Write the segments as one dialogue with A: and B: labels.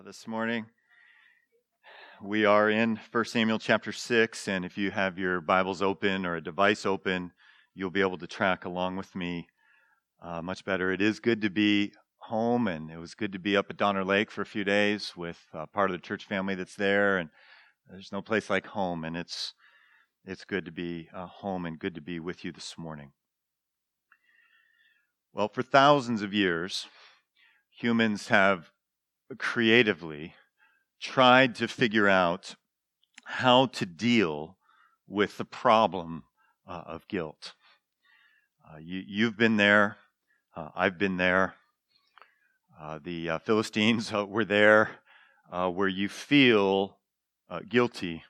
A: uh, this morning. We are in 1 Samuel chapter 6, and if you have your Bibles open or a device open, you'll be able to track along with me uh, much better. It is good to be home, and it was good to be up at Donner Lake for a few days with uh, part of the church family that's there, and there's no place like home, and it's it's good to be uh, home and good to be with you this morning. Well, for thousands of years, humans have creatively tried to figure out how to deal with the problem uh, of guilt. Uh, you, have been there. Uh, I've been there. Uh, the uh, Philistines uh, were there, where you feel guilty,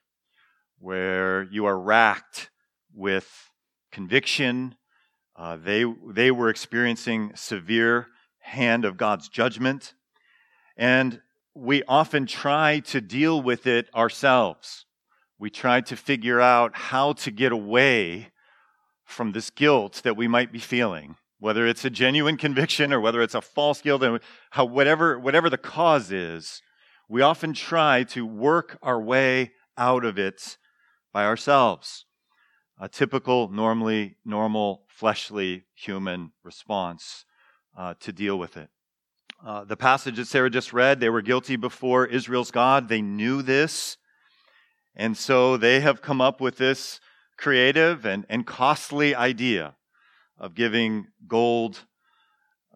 A: where you are racked with conviction. they, they were experiencing severe hand of God's judgment. And we often try to deal with it ourselves. We try to figure out how to get away from this guilt that we might be feeling, whether it's a genuine conviction or whether it's a false guilt, and how, whatever, whatever the cause is, we often try to work our way out of it by ourselves. A typical, normally, normal, fleshly human response uh, to deal with it. Uh, the passage that Sarah just read, they were guilty before Israel's God. They knew this. And so they have come up with this creative and, and costly idea of giving gold,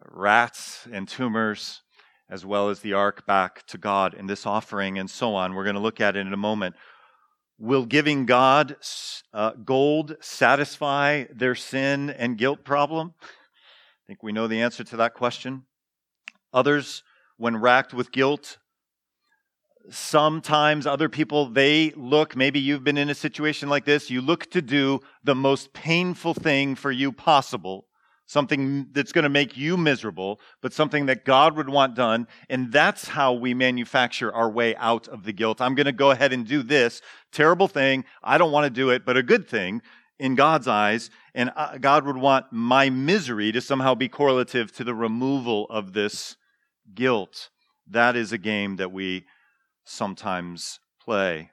A: rats, and tumors, as well as the ark back to God in this offering, and so on. We're going to look at it in a moment. Will giving God uh, gold satisfy their sin and guilt problem? I think we know the answer to that question. Others, when racked with guilt, sometimes other people, they look, maybe you've been in a situation like this, you look to do the most painful thing for you possible, something that's going to make you miserable, but something that God would want done. And that's how we manufacture our way out of the guilt. I'm going to go ahead and do this terrible thing. I don't want to do it, but a good thing in God's eyes, and uh, God would want my misery to somehow be correlative to the removal of this guilt. That is a game that we sometimes play.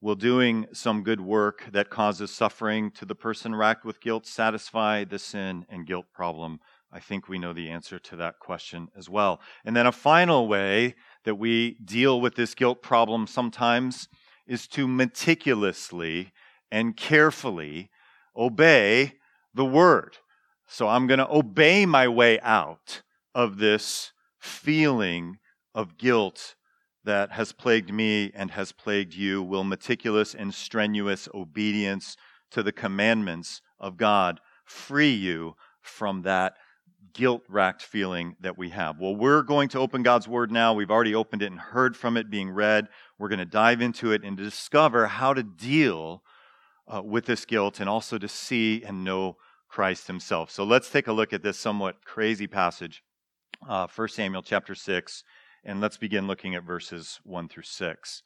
A: Will doing some good work that causes suffering to the person racked with guilt satisfy the sin and guilt problem? I think we know the answer to that question as well. And then a final way that we deal with this guilt problem sometimes is to meticulously and carefully obey the word. So I'm going to obey my way out of this feeling of guilt that has plagued me and has plagued you will meticulous and strenuous obedience to the commandments of God free you from that guilt racked feeling that we have. Well, we're going to open God's Word now. We've already opened it and heard from it being read. We're going to dive into it and discover how to deal uh, with this guilt and also to see and know Christ Himself. So let's take a look at this somewhat crazy passage uh, 1 Samuel chapter 6, and let's begin looking at verses 1 through 6.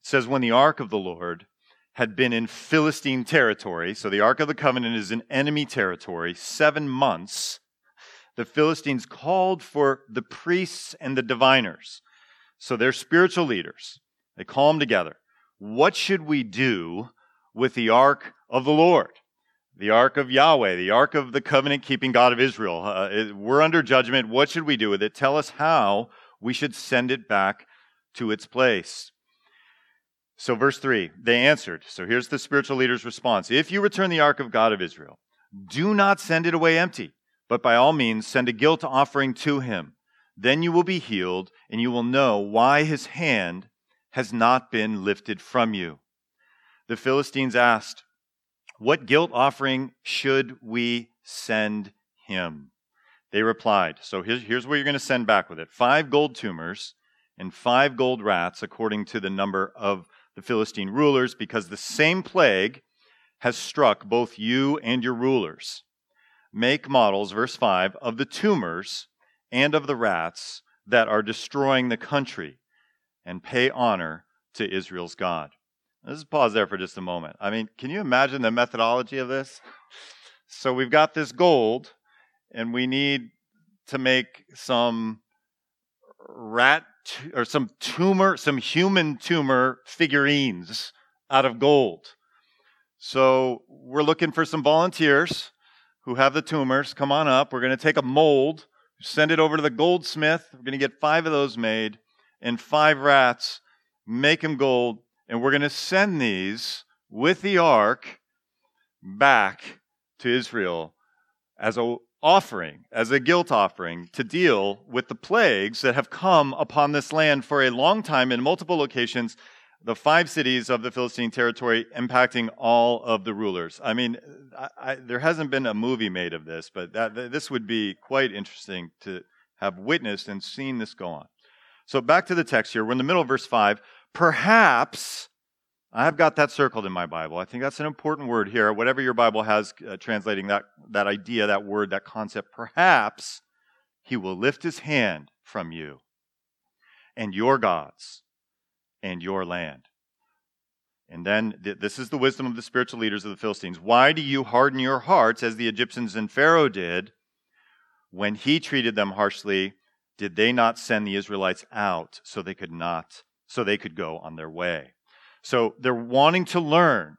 A: It says, When the ark of the Lord had been in Philistine territory, so the ark of the covenant is in enemy territory, seven months, the Philistines called for the priests and the diviners. So they're spiritual leaders. They call them together. What should we do with the ark of the Lord? The ark of Yahweh, the ark of the covenant keeping God of Israel. Uh, it, we're under judgment. What should we do with it? Tell us how we should send it back to its place. So, verse 3, they answered. So, here's the spiritual leader's response If you return the ark of God of Israel, do not send it away empty, but by all means send a guilt offering to him. Then you will be healed, and you will know why his hand has not been lifted from you. The Philistines asked, what guilt offering should we send him? They replied, So here's, here's what you're going to send back with it five gold tumors and five gold rats, according to the number of the Philistine rulers, because the same plague has struck both you and your rulers. Make models, verse 5, of the tumors and of the rats that are destroying the country, and pay honor to Israel's God. Let's pause there for just a moment. I mean, can you imagine the methodology of this? So we've got this gold, and we need to make some rat t- or some tumor, some human tumor figurines out of gold. So we're looking for some volunteers who have the tumors. Come on up. We're going to take a mold, send it over to the goldsmith. We're going to get five of those made and five rats, make them gold, and we're going to send these with the ark back to Israel as a offering, as a guilt offering, to deal with the plagues that have come upon this land for a long time in multiple locations, the five cities of the Philistine territory impacting all of the rulers. I mean, I, I, there hasn't been a movie made of this, but that, this would be quite interesting to have witnessed and seen this go on. So back to the text here. We're in the middle of verse 5. Perhaps I've got that circled in my Bible. I think that's an important word here. Whatever your Bible has uh, translating that, that idea, that word, that concept, perhaps he will lift his hand from you and your gods and your land. And then th- this is the wisdom of the spiritual leaders of the Philistines. Why do you harden your hearts as the Egyptians and Pharaoh did when he treated them harshly? Did they not send the Israelites out so they could not, so they could go on their way? So they're wanting to learn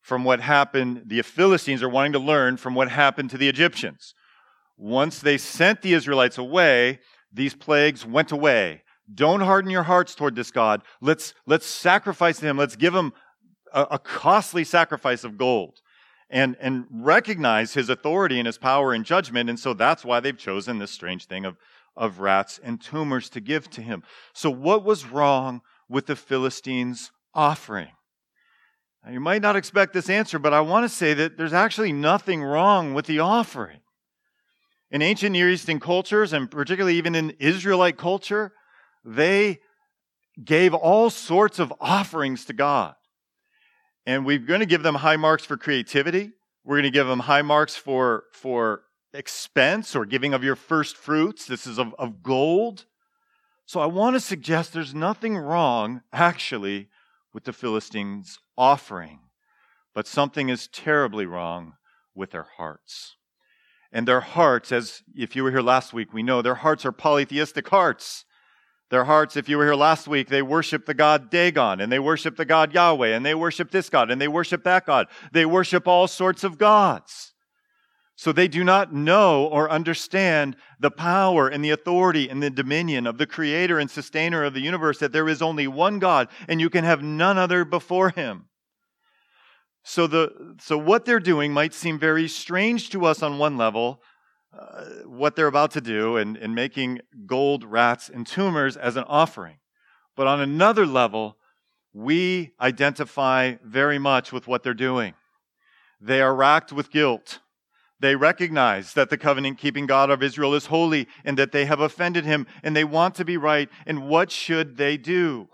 A: from what happened. The Philistines are wanting to learn from what happened to the Egyptians. Once they sent the Israelites away, these plagues went away. Don't harden your hearts toward this God. Let's, let's sacrifice to him. Let's give him a, a costly sacrifice of gold and, and recognize his authority and his power and judgment. And so that's why they've chosen this strange thing of, of rats and tumors to give to him. So, what was wrong with the Philistines' offering? Now, you might not expect this answer, but I want to say that there's actually nothing wrong with the offering. In ancient Near Eastern cultures, and particularly even in Israelite culture, they gave all sorts of offerings to God. And we're going to give them high marks for creativity. We're going to give them high marks for, for expense or giving of your first fruits. This is of, of gold. So I want to suggest there's nothing wrong, actually, with the Philistines' offering, but something is terribly wrong with their hearts. And their hearts, as if you were here last week, we know their hearts are polytheistic hearts. Their hearts, if you were here last week, they worship the God Dagon, and they worship the God Yahweh, and they worship this God, and they worship that God. They worship all sorts of gods. So they do not know or understand the power and the authority and the dominion of the creator and sustainer of the universe, that there is only one God and you can have none other before him. So, the, so what they're doing might seem very strange to us on one level, uh, what they're about to do and, and making gold rats and tumors as an offering. But on another level, we identify very much with what they're doing. They are racked with guilt. They recognize that the covenant keeping God of Israel is holy and that they have offended him and they want to be right. And what should they do?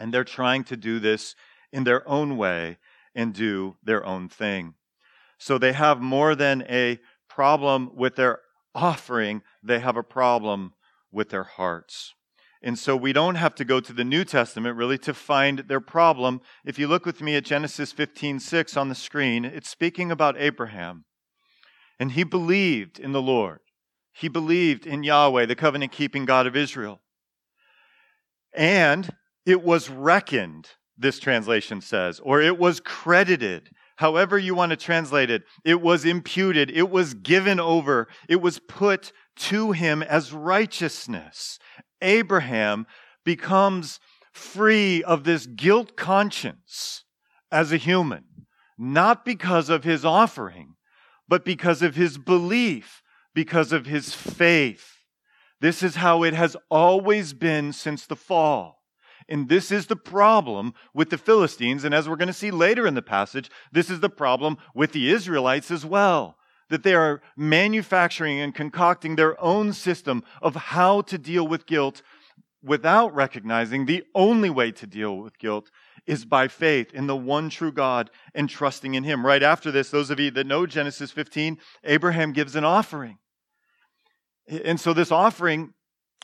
A: And they're trying to do this in their own way and do their own thing. So they have more than a problem with their offering, they have a problem with their hearts. And so we don't have to go to the New Testament really to find their problem. If you look with me at Genesis 15:6 on the screen, it's speaking about Abraham. And he believed in the Lord. He believed in Yahweh, the covenant keeping God of Israel. And it was reckoned, this translation says, or it was credited. However, you want to translate it, it was imputed, it was given over, it was put to him as righteousness. Abraham becomes free of this guilt conscience as a human, not because of his offering, but because of his belief, because of his faith. This is how it has always been since the fall. And this is the problem with the Philistines. And as we're going to see later in the passage, this is the problem with the Israelites as well. That they are manufacturing and concocting their own system of how to deal with guilt without recognizing the only way to deal with guilt is by faith in the one true God and trusting in Him. Right after this, those of you that know Genesis 15, Abraham gives an offering. And so this offering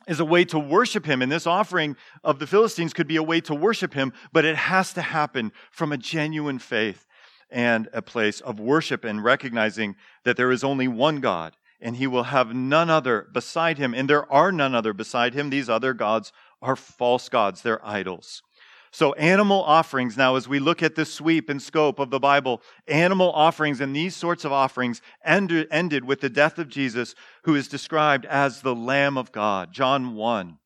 A: is a way to worship Him. And this offering of the Philistines could be a way to worship Him, but it has to happen from a genuine faith and a place of worship and recognizing that there is only one God and he will have none other beside him. And there are none other beside him. These other gods are false gods, they're idols. So, animal offerings, now, as we look at the sweep and scope of the Bible, animal offerings and these sorts of offerings ended, ended with the death of Jesus, who is described as the Lamb of God. John 1.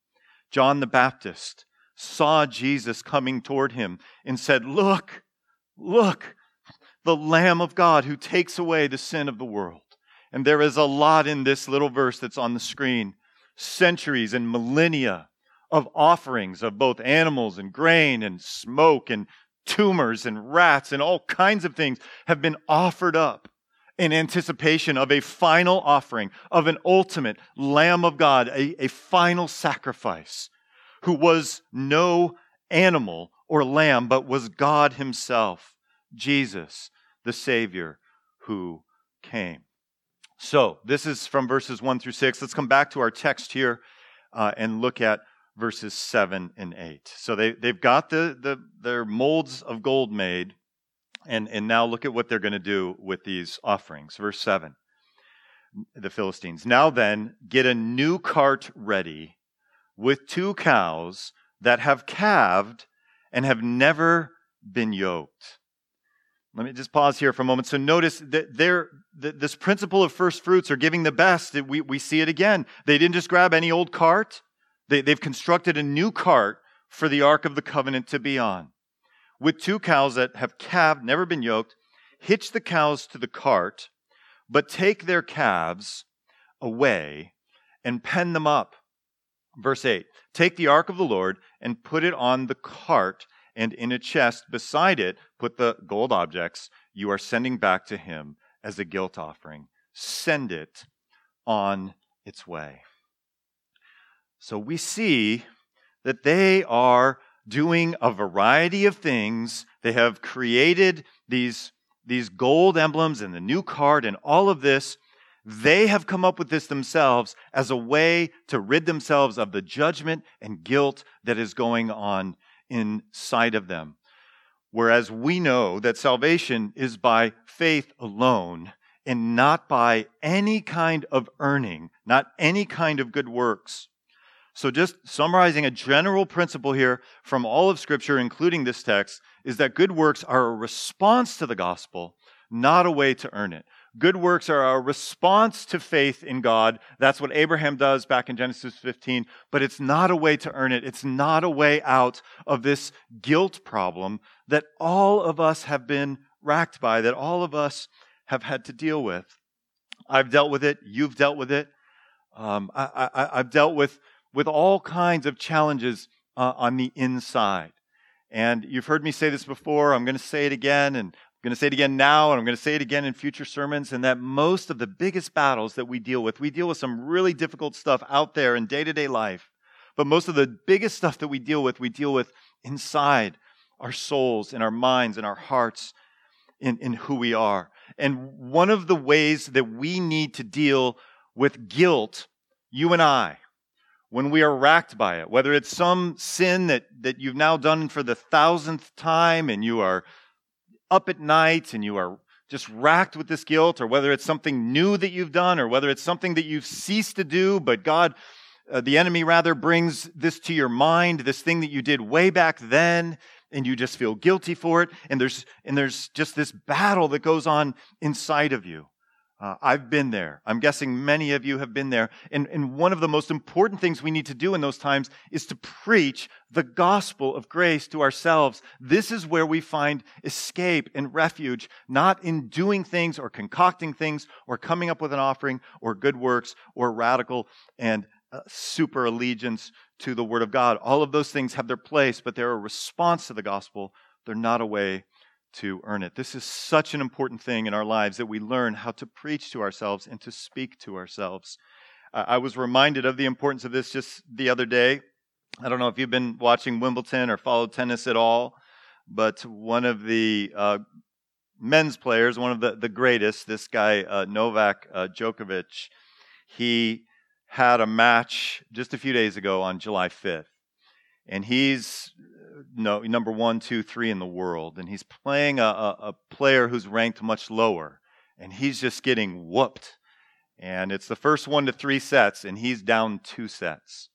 A: John the Baptist saw Jesus coming toward him and said, Look, look, the Lamb of God who takes away the sin of the world. And there is a lot in this little verse that's on the screen centuries and millennia of offerings of both animals and grain and smoke and tumors and rats and all kinds of things have been offered up in anticipation of a final offering, of an ultimate Lamb of God, a, a final sacrifice, who was no animal or lamb, but was God Himself, Jesus, the Savior who came. So, this is from verses 1 through 6. Let's come back to our text here uh, and look at verses 7 and 8. So they, they've got the, the, their molds of gold made, and, and now look at what they're going to do with these offerings. Verse 7 the Philistines. Now then, get a new cart ready with two cows that have calved and have never been yoked. Let me just pause here for a moment. So notice that there, this principle of first fruits are giving the best. We, we see it again. They didn't just grab any old cart. They, they've constructed a new cart for the Ark of the Covenant to be on. With two cows that have calved, never been yoked, hitch the cows to the cart, but take their calves away and pen them up. Verse 8 Take the ark of the Lord and put it on the cart, and in a chest beside it put the gold objects you are sending back to him as a guilt offering. Send it on its way. So we see that they are doing a variety of things. They have created these, these gold emblems and the new card and all of this. They have come up with this themselves as a way to rid themselves of the judgment and guilt that is going on inside of them. Whereas we know that salvation is by faith alone and not by any kind of earning, not any kind of good works. So, just summarizing a general principle here from all of Scripture, including this text, is that good works are a response to the gospel, not a way to earn it. Good works are a response to faith in God. That's what Abraham does back in Genesis 15, but it's not a way to earn it. It's not a way out of this guilt problem that all of us have been racked by, that all of us have had to deal with. I've dealt with it. You've dealt with it. Um, I, have dealt with with all kinds of challenges uh, on the inside. And you've heard me say this before. I'm going to say it again, and I'm going to say it again now, and I'm going to say it again in future sermons. And that most of the biggest battles that we deal with, we deal with some really difficult stuff out there in day to day life. But most of the biggest stuff that we deal with, we deal with inside our souls, in our minds, in our hearts, in, in who we are. And one of the ways that we need to deal with guilt, you and I, when we are racked by it, whether it's some sin that, that you've now done for the thousandth time and you are up at night and you are just racked with this guilt, or whether it's something new that you've done, or whether it's something that you've ceased to do, but God, uh, the enemy rather, brings this to your mind, this thing that you did way back then, and you just feel guilty for it, and there's, and there's just this battle that goes on inside of you. Uh, I've been there. I'm guessing many of you have been there. And, and one of the most important things we need to do in those times is to preach the gospel of grace to ourselves. This is where we find escape and refuge, not in doing things or concocting things or coming up with an offering or good works or radical and uh, super allegiance to the word of God. All of those things have their place, but they're a response to the gospel. They're not a way to earn it. This is such an important thing in our lives that we learn how to preach to ourselves and to speak to ourselves. I was reminded of the importance of this just the other day. I don't know if you've been watching Wimbledon or followed tennis at all, but one of the uh, men's players, one of the, the greatest, this guy, uh, Novak uh, Djokovic, he had a match just a few days ago on July 5th. And he's no, number one, two, three in the world, and he's playing a, a, a player who's ranked much lower, and he's just getting whooped. And it's the first one to three sets, and he's down two sets.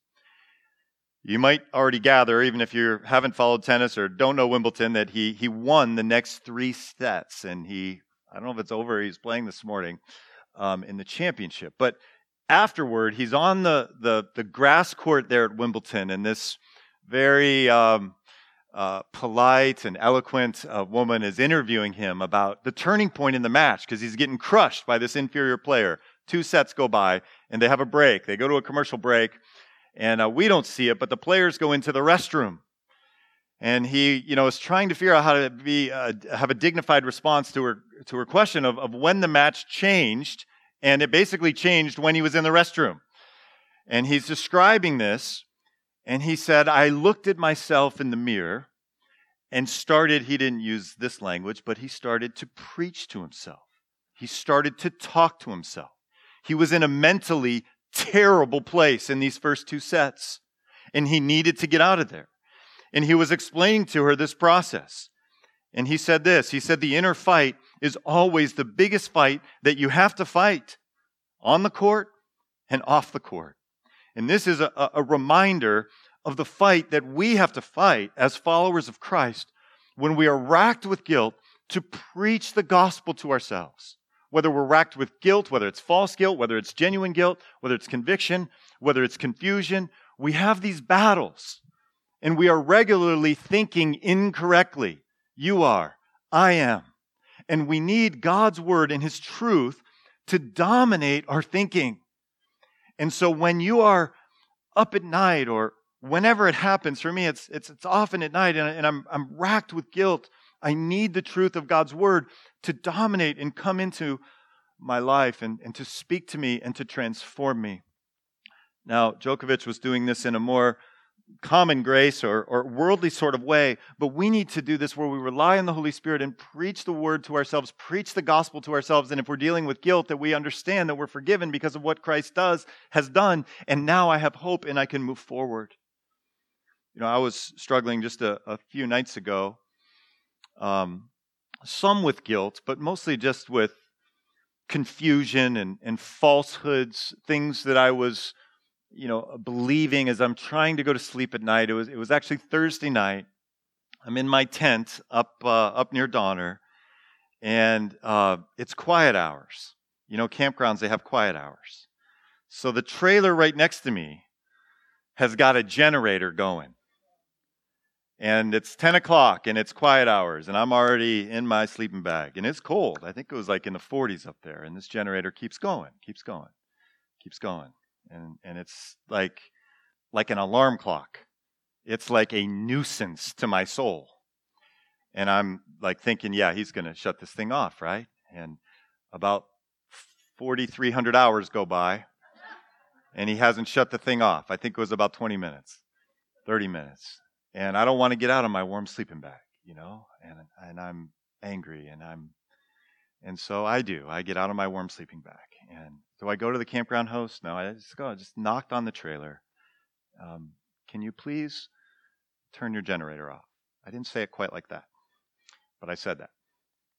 A: You might already gather, even if you haven't followed tennis or don't know Wimbledon, that he, he won the next three sets. And he, I don't know if it's over, he's playing this morning um, in the championship. But afterward, he's on the, the, the grass court there at Wimbledon, and this very um, uh, polite and eloquent uh, woman is interviewing him about the turning point in the match because he's getting crushed by this inferior player. Two sets go by, and they have a break. They go to a commercial break, and uh, we don't see it, but the players go into the restroom. And he, you know, is trying to figure out how to be uh, have a dignified response to her to her question of, of when the match changed, and it basically changed when he was in the restroom. And he's describing this, and he said, I looked at myself in the mirror and started, he didn't use this language, but he started to preach to himself. He started to talk to himself. He was in a mentally terrible place in these first two sets, and he needed to get out of there. And he was explaining to her this process. And he said this He said, The inner fight is always the biggest fight that you have to fight on the court and off the court. And this is a, a reminder of the fight that we have to fight as followers of Christ when we are racked with guilt to preach the gospel to ourselves. Whether we're racked with guilt, whether it's false guilt, whether it's genuine guilt, whether it's conviction, whether it's confusion, we have these battles and we are regularly thinking incorrectly. You are, I am. And we need God's word and his truth to dominate our thinking. And so when you are up at night or whenever it happens, for me, it's, it's, it's often at night and, and I'm, I'm racked with guilt. I need the truth of God's word to dominate and come into my life and, and to speak to me and to transform me. Now, Djokovic was doing this in a more common grace or, or worldly sort of way, but we need to do this where we rely on the Holy Spirit and preach the word to ourselves, preach the gospel to ourselves. And if we're dealing with guilt, that we understand that we're forgiven because of what Christ does, has done, and now I have hope and I can move forward. You know, I was struggling just a, a few nights ago, um, some with guilt, but mostly just with confusion and, and falsehoods, things that I was you know, believing as I'm trying to go to sleep at night. It was, it was actually Thursday night. I'm in my tent up, uh, up near Donner, and uh, it's quiet hours. You know, campgrounds, they have quiet hours. So the trailer right next to me has got a generator going. And it's 10 o'clock and it's quiet hours, and I'm already in my sleeping bag. And it's cold. I think it was like in the 40s up there. And this generator keeps going, keeps going, keeps going and and it's like like an alarm clock. It's like a nuisance to my soul. And I'm like thinking, yeah, he's going to shut this thing off, right? And about 4,300 hours go by, and he hasn't shut the thing off. I think it was about 20 minutes, 30 minutes. And I don't want to get out of my warm sleeping bag, you know? And, and I'm angry, and I'm, and so I do. I get out of my warm sleeping bag. And do I go to the campground host? No, I just go. I just knocked on the trailer. Um, can you please turn your generator off? I didn't say it quite like that, but I said that.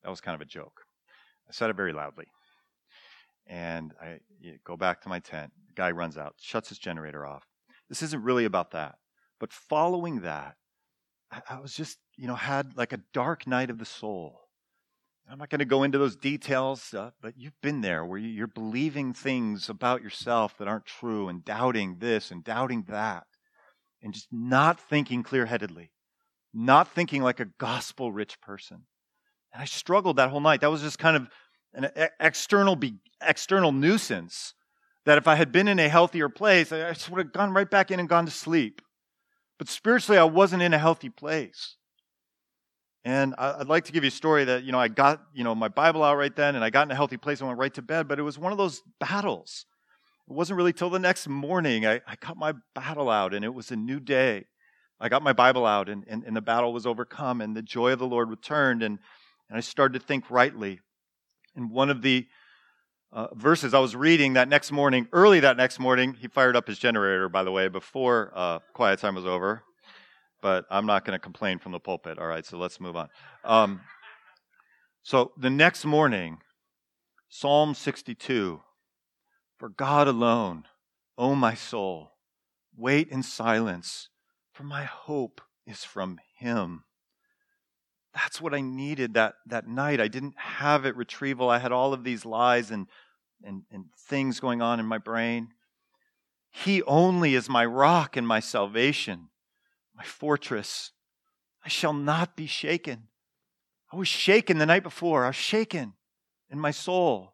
A: That was kind of a joke. I said it very loudly. And I go back to my tent. The guy runs out, shuts his generator off. This isn't really about that. But following that, I was just, you know, had like a dark night of the soul. I'm not going to go into those details, uh, but you've been there where you're believing things about yourself that aren't true and doubting this and doubting that and just not thinking clear headedly, not thinking like a gospel rich person. And I struggled that whole night. That was just kind of an external, be, external nuisance that if I had been in a healthier place, I just would have gone right back in and gone to sleep. But spiritually, I wasn't in a healthy place. And I'd like to give you a story that, you know, I got, you know, my Bible out right then and I got in a healthy place and went right to bed, but it was one of those battles. It wasn't really till the next morning I, I got my battle out and it was a new day. I got my Bible out and, and, and the battle was overcome and the joy of the Lord returned and, and I started to think rightly. And one of the uh, verses I was reading that next morning, early that next morning, he fired up his generator, by the way, before uh, quiet time was over but I'm not going to complain from the pulpit. All right, so let's move on. Um, so the next morning, Psalm 62 For God alone, O my soul, wait in silence for my hope is from Him. That's what I needed that, that night. I didn't have it retrieval. I had all of these lies and, and, and things going on in my brain. He only is my rock and my salvation, my fortress. I shall not be shaken. I was shaken the night before. I was shaken in my soul.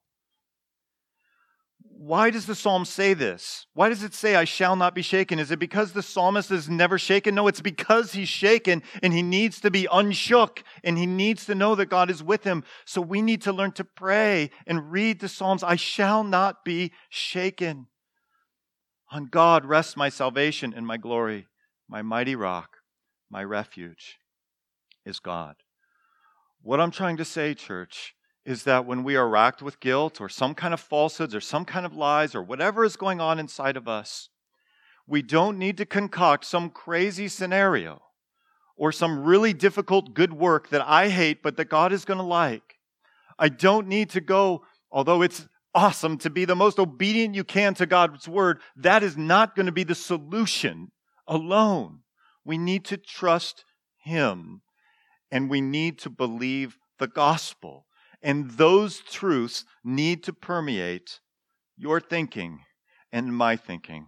A: Why does the psalm say this? Why does it say, I shall not be shaken? Is it because the psalmist is never shaken? No, it's because he's shaken and he needs to be unshook and he needs to know that God is with him. So we need to learn to pray and read the psalms. I shall not be shaken. On God rests my salvation and my glory. My mighty rock, my refuge is God. What I'm trying to say, church, is that when we are racked with guilt or some kind of falsehoods or some kind of lies or whatever is going on inside of us, we don't need to concoct some crazy scenario or some really difficult good work that I hate but that God is going to like. I don't need to go, although it's awesome to be the most obedient you can to God's word, that is not going to be the solution alone. We need to trust Him and we need to believe the gospel. And those truths need to permeate your thinking and my thinking.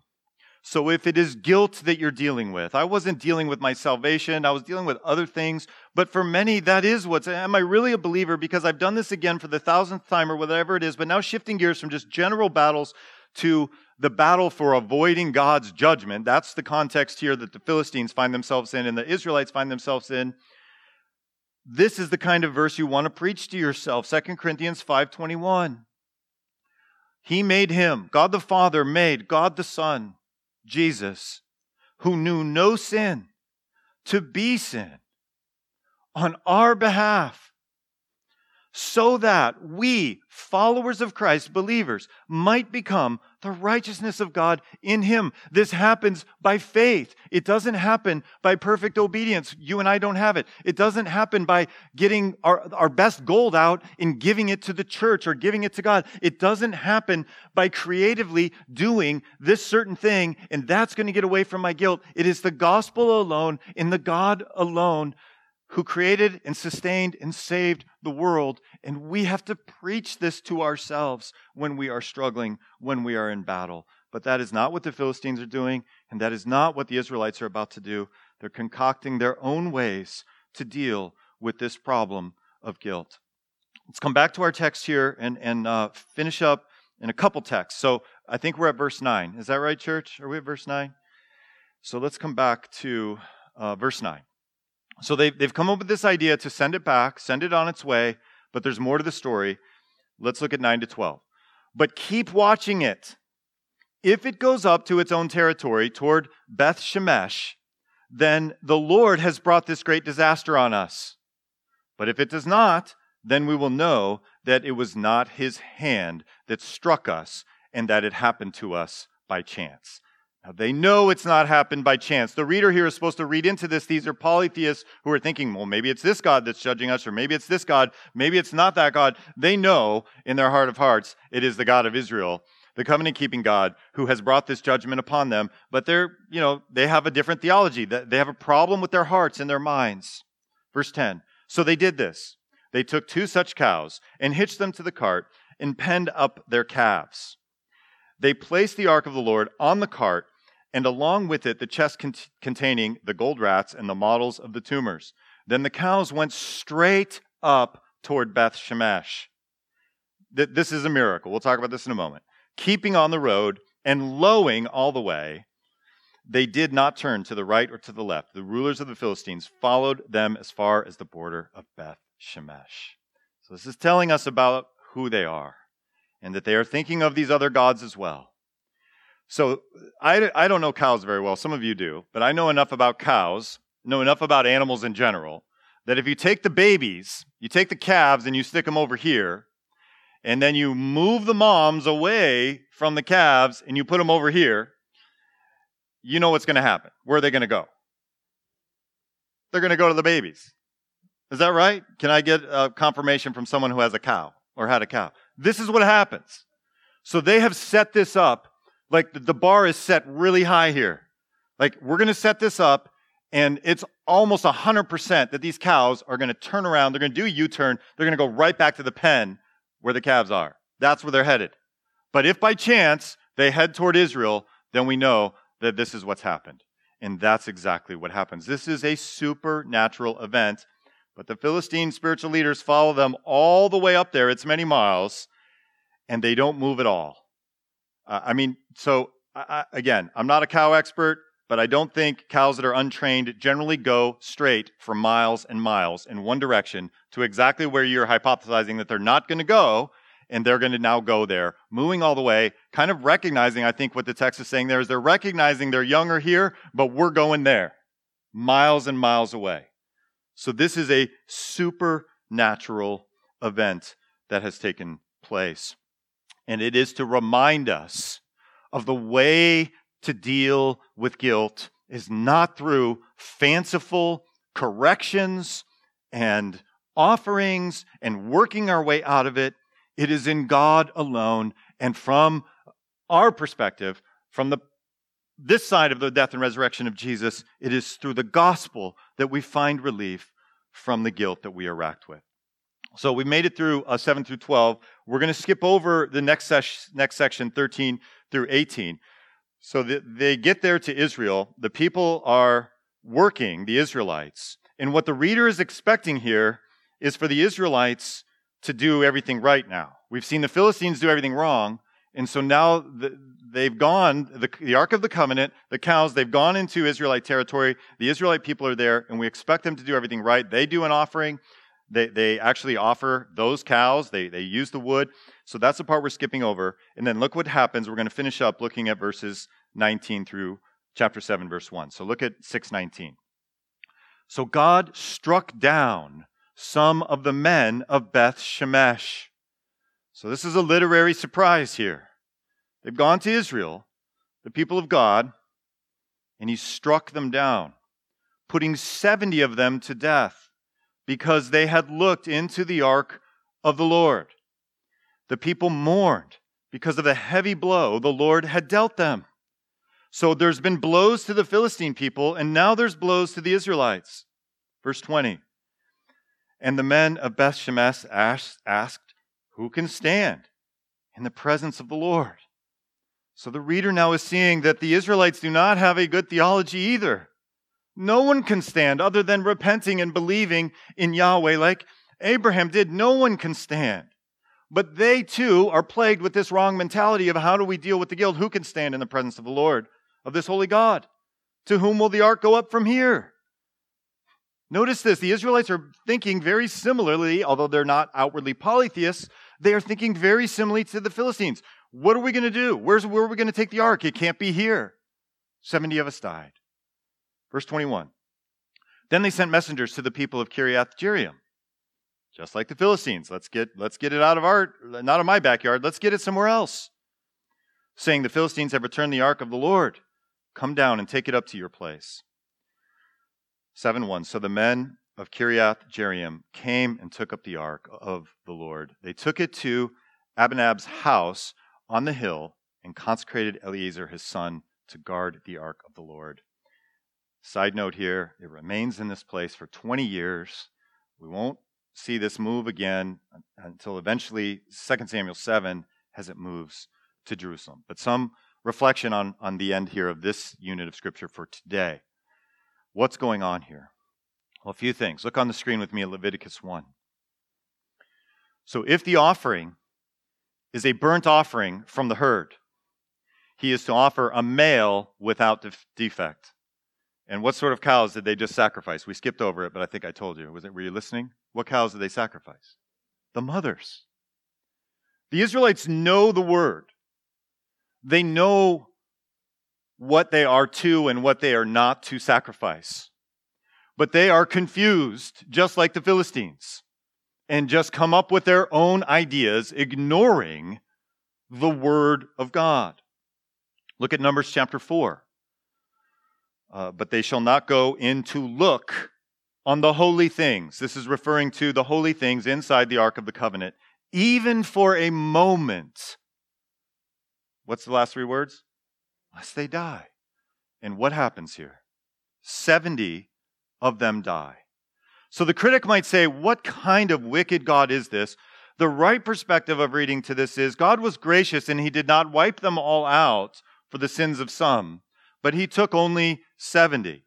A: So if it is guilt that you're dealing with, I wasn't dealing with my salvation, I was dealing with other things, but for many, that is what's, am I really a believer? Because I've done this again for the thousandth time or whatever it is, but now shifting gears from just general battles to the battle for avoiding God's judgment. That's the context here that the Philistines find themselves in and the Israelites find themselves in. This is the kind of verse you want to preach to yourself. 2 Corinthians 5:21. He made him, God the Father made God the Son, Jesus, who knew no sin, to be sin on our behalf so that we, followers of Christ, believers, might become the righteousness of God in Him. This happens by faith. It doesn't happen by perfect obedience. You and I don't have it. It doesn't happen by getting our, our best gold out and giving it to the church or giving it to God. It doesn't happen by creatively doing this certain thing and that's going to get away from my guilt. It is the gospel alone in the God alone who created and sustained and saved the world. And we have to preach this to ourselves when we are struggling, when we are in battle. But that is not what the Philistines are doing, and that is not what the Israelites are about to do. They're concocting their own ways to deal with this problem of guilt. Let's come back to our text here and, and uh, finish up in a couple texts. So I think we're at verse 9. Is that right, church? Are we at verse 9? So let's come back to uh, verse 9. So they've, they've come up with this idea to send it back, send it on its way, but there's more to the story. Let's look at 9 to 12. But keep watching it. If it goes up to its own territory toward Beth Shemesh, then the Lord has brought this great disaster on us. But if it does not, then we will know that it was not his hand that struck us and that it happened to us by chance. Now, they know it's not happened by chance. The reader here is supposed to read into this. These are polytheists who are thinking, well, maybe it's this God that's judging us, or maybe it's this God, maybe it's not that God. They know in their heart of hearts it is the God of Israel, the covenant keeping God, who has brought this judgment upon them. But they're, you know, they have a different theology. They have a problem with their hearts and their minds. Verse 10 So they did this. They took two such cows and hitched them to the cart and penned up their calves. They placed the ark of the Lord on the cart and along with it the chest cont- containing the gold rats and the models of the tumors. Then the cows went straight up toward Beth Shemesh. Th- this is a miracle. We'll talk about this in a moment. Keeping on the road and lowing all the way, they did not turn to the right or to the left. The rulers of the Philistines followed them as far as the border of Beth Shemesh. So this is telling us about who they are and that they are thinking of these other gods as well. So I, I don't know cows very well. Some of you do. But I know enough about cows, know enough about animals in general, that if you take the babies, you take the calves and you stick them over here, and then you move the moms away from the calves and you put them over here, you know what's going to happen. Where are they going to go? They're going to go to the babies. Is that right? Can I get a confirmation from someone who has a cow or had a cow? This is what happens. So they have set this up like the bar is set really high here. Like we're going to set this up And it's almost 100% that these cows are going to turn around, they're going to do a U turn, they're going to go right back to the pen where the calves are. That's where they're headed. But if by chance they head toward Israel, then we know that this is what's happened. And that's exactly what happens. This is a supernatural event. But the Philistine spiritual leaders follow them all the way up there. It's many miles, and they don't move at all. Uh, I mean, so I, again, I'm not a cow expert, but I don't think cows that are untrained generally go straight for miles and miles in one direction to exactly where you're hypothesizing that they're not going to go and they're going to now go there, moving all the way, kind of recognizing, I think what the text is saying there is they're recognizing they're younger here, but we're going there, miles and miles away. So this is a supernatural event that has taken place. And it is to remind us of the way to deal with guilt is not through fanciful corrections and offerings and working our way out of it. It is in God alone. And from our perspective, from the this side of the death and resurrection of Jesus, it is through the gospel that we find relief from the guilt that we are racked with. So we made it through uh, 7 through 12. We're going to skip over the next, ses- next section, 13 through 18. So the, they get there to Israel. The people are working, the Israelites. And what the reader is expecting here is for the Israelites to do everything right now. We've seen the Philistines do everything wrong. And so now the, they've gone, the, the Ark of the Covenant, the cows, they've gone into Israelite territory. The Israelite people are there, and we expect them to do everything right. They do an offering. They, they actually offer those cows. They, they use the wood. So that's the part we're skipping over. And then look what happens. We're going to finish up looking at verses 19 through chapter 7, verse 1. So look at 619. So God struck down some of the men of Beth Shemesh. So this is a literary surprise here. They've gone to Israel, the people of God, and he struck them down, putting 70 of them to death because they had looked into the ark of the Lord. The people mourned because of the heavy blow the Lord had dealt them. So there's been blows to the Philistine people, and now there's blows to the Israelites. Verse 20. And the men of Beth Shemesh asked, Who can stand in the presence of the Lord? So the reader now is seeing that the Israelites do not have a good theology either. No one can stand other than repenting and believing in Yahweh like Abraham did. No one can stand. But they too are plagued with this wrong mentality of how do we deal with the guilt? Who can stand in the presence of the Lord, of this holy God? To whom will the ark go up from here? Notice this the Israelites are thinking very similarly, although they're not outwardly polytheists, they are thinking very similarly to the Philistines. What are we going to do? Where's, where are we going to take the ark? It can't be here. 70 of us died. Verse 21. Then they sent messengers to the people of Kiriath Jearim, just like the Philistines. Let's get, let's get it out of our, not of my backyard. Let's get it somewhere else. Saying, The Philistines have returned the ark of the Lord. Come down and take it up to your place. 7 1. So the men of Kiriath Jearim came and took up the ark of the Lord. They took it to Abinadab's house on the hill and consecrated Eleazar his son to guard the ark of the Lord. Side note here, it remains in this place for 20 years. We won't see this move again until eventually 2 Samuel 7 as it moves to Jerusalem. But some reflection on, on the end here of this unit of scripture for today. What's going on here? Well, a few things. Look on the screen with me at Leviticus 1. So, if the offering is a burnt offering from the herd, he is to offer a male without defect. And what sort of cows did they just sacrifice? We skipped over it, but I think I told you. Was it were you listening? What cows did they sacrifice? The mothers. The Israelites know the word. They know what they are to and what they are not to sacrifice. But they are confused, just like the Philistines, and just come up with their own ideas, ignoring the word of God. Look at Numbers chapter 4. Uh, but they shall not go in to look on the holy things. This is referring to the holy things inside the Ark of the Covenant, even for a moment. What's the last three words? Lest they die. And what happens here? 70 of them die. So the critic might say, What kind of wicked God is this? The right perspective of reading to this is God was gracious and he did not wipe them all out for the sins of some, but he took only 70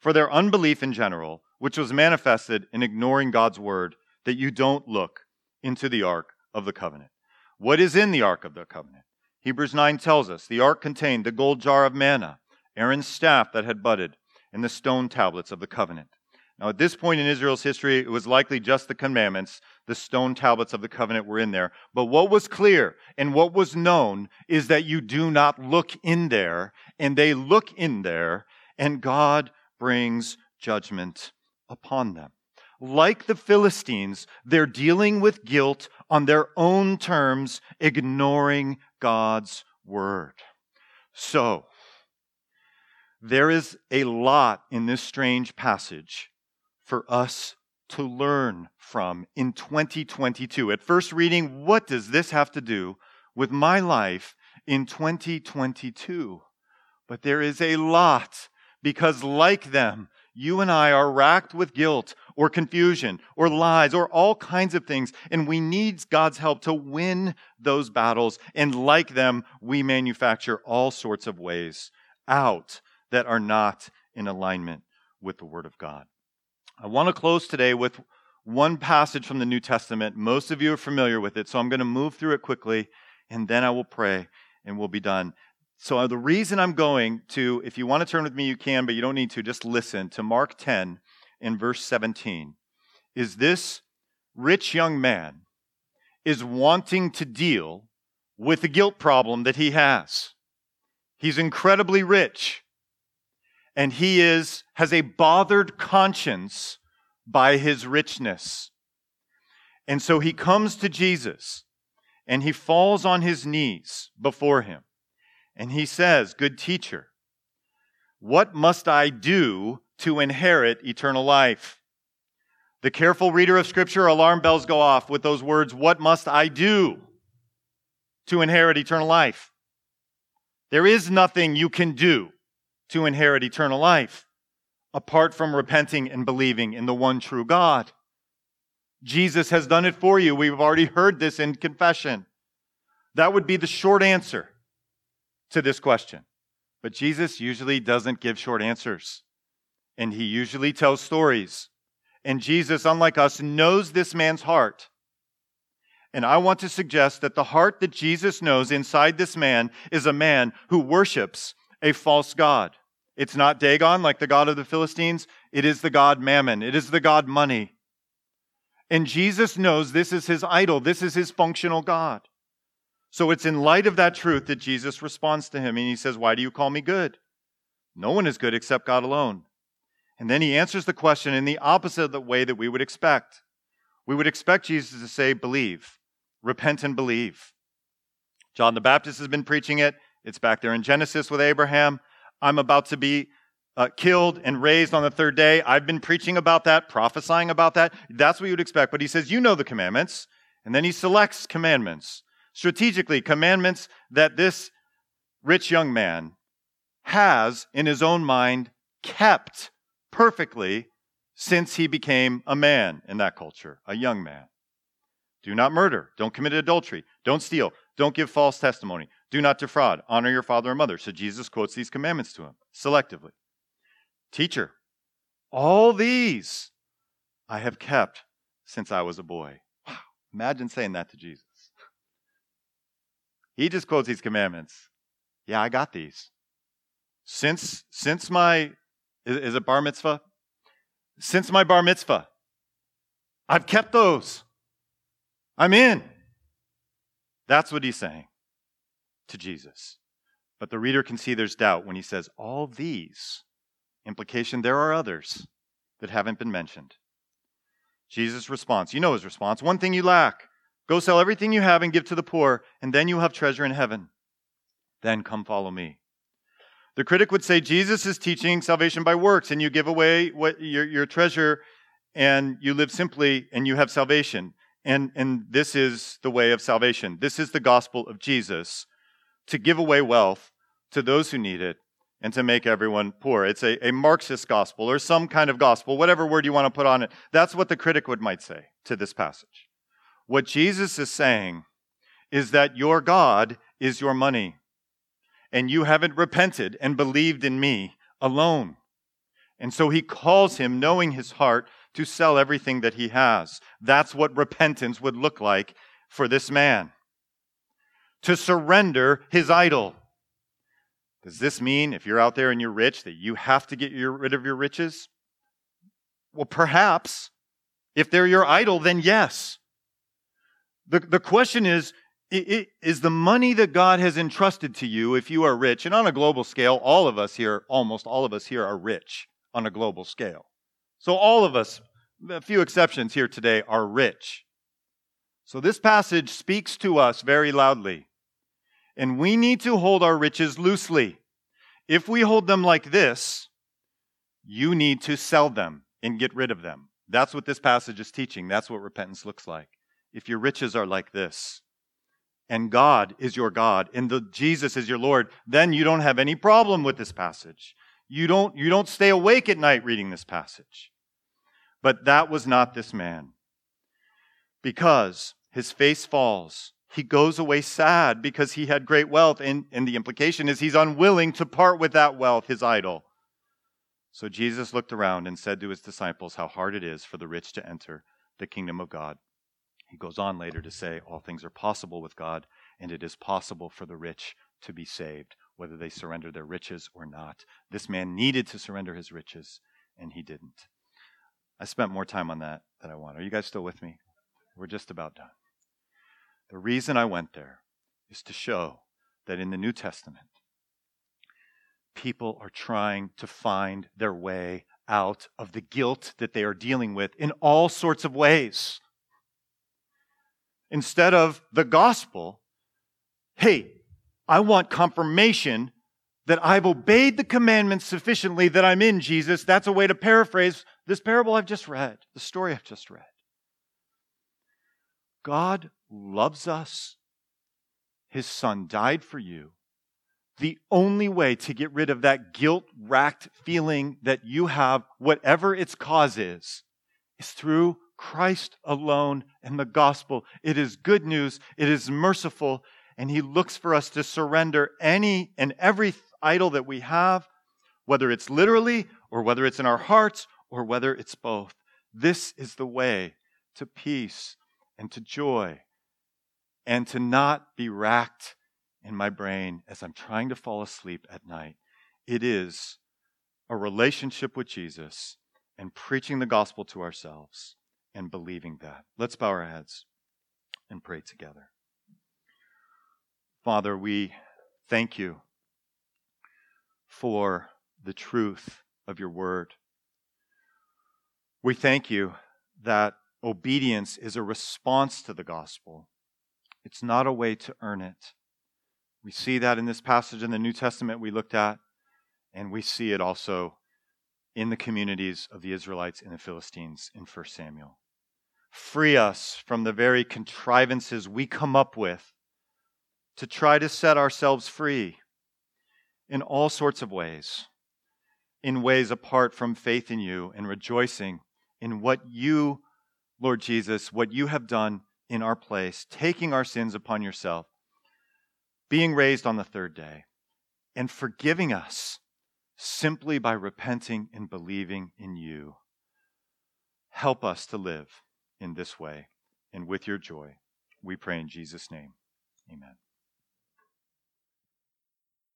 A: for their unbelief in general, which was manifested in ignoring God's word that you don't look into the ark of the covenant. What is in the ark of the covenant? Hebrews 9 tells us the ark contained the gold jar of manna, Aaron's staff that had budded, and the stone tablets of the covenant. Now, at this point in Israel's history, it was likely just the commandments. The stone tablets of the covenant were in there. But what was clear and what was known is that you do not look in there, and they look in there, and God brings judgment upon them. Like the Philistines, they're dealing with guilt on their own terms, ignoring God's word. So, there is a lot in this strange passage for us to learn from in 2022. At first reading, what does this have to do with my life in 2022? But there is a lot because, like them, you and I are racked with guilt or confusion or lies or all kinds of things, and we need God's help to win those battles. And like them, we manufacture all sorts of ways out that are not in alignment with the Word of God. I want to close today with one passage from the New Testament. Most of you are familiar with it, so I'm going to move through it quickly and then I will pray and we'll be done. So, the reason I'm going to, if you want to turn with me, you can, but you don't need to, just listen to Mark 10 in verse 17. Is this rich young man is wanting to deal with the guilt problem that he has. He's incredibly rich and he is has a bothered conscience by his richness. And so he comes to Jesus and he falls on his knees before him. And he says, Good teacher, what must I do to inherit eternal life? The careful reader of Scripture, alarm bells go off with those words, What must I do to inherit eternal life? There is nothing you can do to inherit eternal life apart from repenting and believing in the one true God. Jesus has done it for you. We've already heard this in confession. That would be the short answer to this question. But Jesus usually doesn't give short answers, and he usually tells stories. And Jesus, unlike us, knows this man's heart. And I want to suggest that the heart that Jesus knows inside this man is a man who worships a false God. It's not Dagon, like the god of the Philistines. It is the god Mammon. It is the god money. And Jesus knows this is his idol. This is his functional God. So it's in light of that truth that Jesus responds to him and he says, Why do you call me good? No one is good except God alone. And then he answers the question in the opposite of the way that we would expect. We would expect Jesus to say, Believe, repent and believe. John the Baptist has been preaching it. It's back there in Genesis with Abraham. I'm about to be uh, killed and raised on the third day. I've been preaching about that, prophesying about that. That's what you would expect. But he says, You know the commandments. And then he selects commandments, strategically, commandments that this rich young man has in his own mind kept perfectly since he became a man in that culture, a young man. Do not murder. Don't commit adultery. Don't steal. Don't give false testimony. Do not defraud. Honor your father and mother. So Jesus quotes these commandments to him selectively. Teacher, all these I have kept since I was a boy. Wow. Imagine saying that to Jesus. He just quotes these commandments. Yeah, I got these. Since since my is, is it bar mitzvah? Since my bar mitzvah, I've kept those. I'm in. That's what he's saying to Jesus. But the reader can see there's doubt when he says, All these. Implication, there are others that haven't been mentioned. Jesus' response, you know his response one thing you lack. Go sell everything you have and give to the poor, and then you'll have treasure in heaven. Then come follow me. The critic would say Jesus is teaching salvation by works, and you give away what your, your treasure and you live simply and you have salvation. And, and this is the way of salvation. This is the gospel of Jesus to give away wealth to those who need it and to make everyone poor. It's a, a Marxist gospel or some kind of gospel, whatever word you want to put on it. That's what the critic would might say to this passage. What Jesus is saying is that your God is your money, and you haven't repented and believed in me alone. And so he calls him, knowing his heart, to sell everything that he has. That's what repentance would look like for this man. To surrender his idol. Does this mean if you're out there and you're rich that you have to get rid of your riches? Well, perhaps. If they're your idol, then yes. The, the question is is the money that God has entrusted to you, if you are rich, and on a global scale, all of us here, almost all of us here, are rich on a global scale. So all of us, a few exceptions here today, are rich. So this passage speaks to us very loudly. And we need to hold our riches loosely. If we hold them like this, you need to sell them and get rid of them. That's what this passage is teaching. That's what repentance looks like. If your riches are like this, and God is your God, and the Jesus is your Lord, then you don't have any problem with this passage. You don't, you don't stay awake at night reading this passage. But that was not this man. Because his face falls he goes away sad because he had great wealth. And, and the implication is he's unwilling to part with that wealth, his idol. So Jesus looked around and said to his disciples how hard it is for the rich to enter the kingdom of God. He goes on later to say, All things are possible with God, and it is possible for the rich to be saved, whether they surrender their riches or not. This man needed to surrender his riches, and he didn't. I spent more time on that than I want. Are you guys still with me? We're just about done. The reason I went there is to show that in the New Testament, people are trying to find their way out of the guilt that they are dealing with in all sorts of ways. Instead of the gospel, hey, I want confirmation that I've obeyed the commandments sufficiently that I'm in Jesus. That's a way to paraphrase this parable I've just read, the story I've just read. God loves us. His son died for you. The only way to get rid of that guilt racked feeling that you have, whatever its cause is, is through Christ alone and the gospel. It is good news. It is merciful. And he looks for us to surrender any and every idol that we have, whether it's literally or whether it's in our hearts or whether it's both. This is the way to peace and to joy and to not be racked in my brain as I'm trying to fall asleep at night. It is a relationship with Jesus and preaching the gospel to ourselves and believing that. Let's bow our heads and pray together. Father, we thank you for the truth of your word. We thank you that obedience is a response to the gospel it's not a way to earn it. We see that in this passage in the New Testament we looked at, and we see it also in the communities of the Israelites and the Philistines in 1 Samuel. Free us from the very contrivances we come up with to try to set ourselves free in all sorts of ways, in ways apart from faith in you and rejoicing in what you, Lord Jesus, what you have done in our place, taking our sins upon yourself, being raised on the third day, and forgiving us simply by repenting and believing in you. Help us to live in this way and with your joy. We pray in Jesus' name. Amen.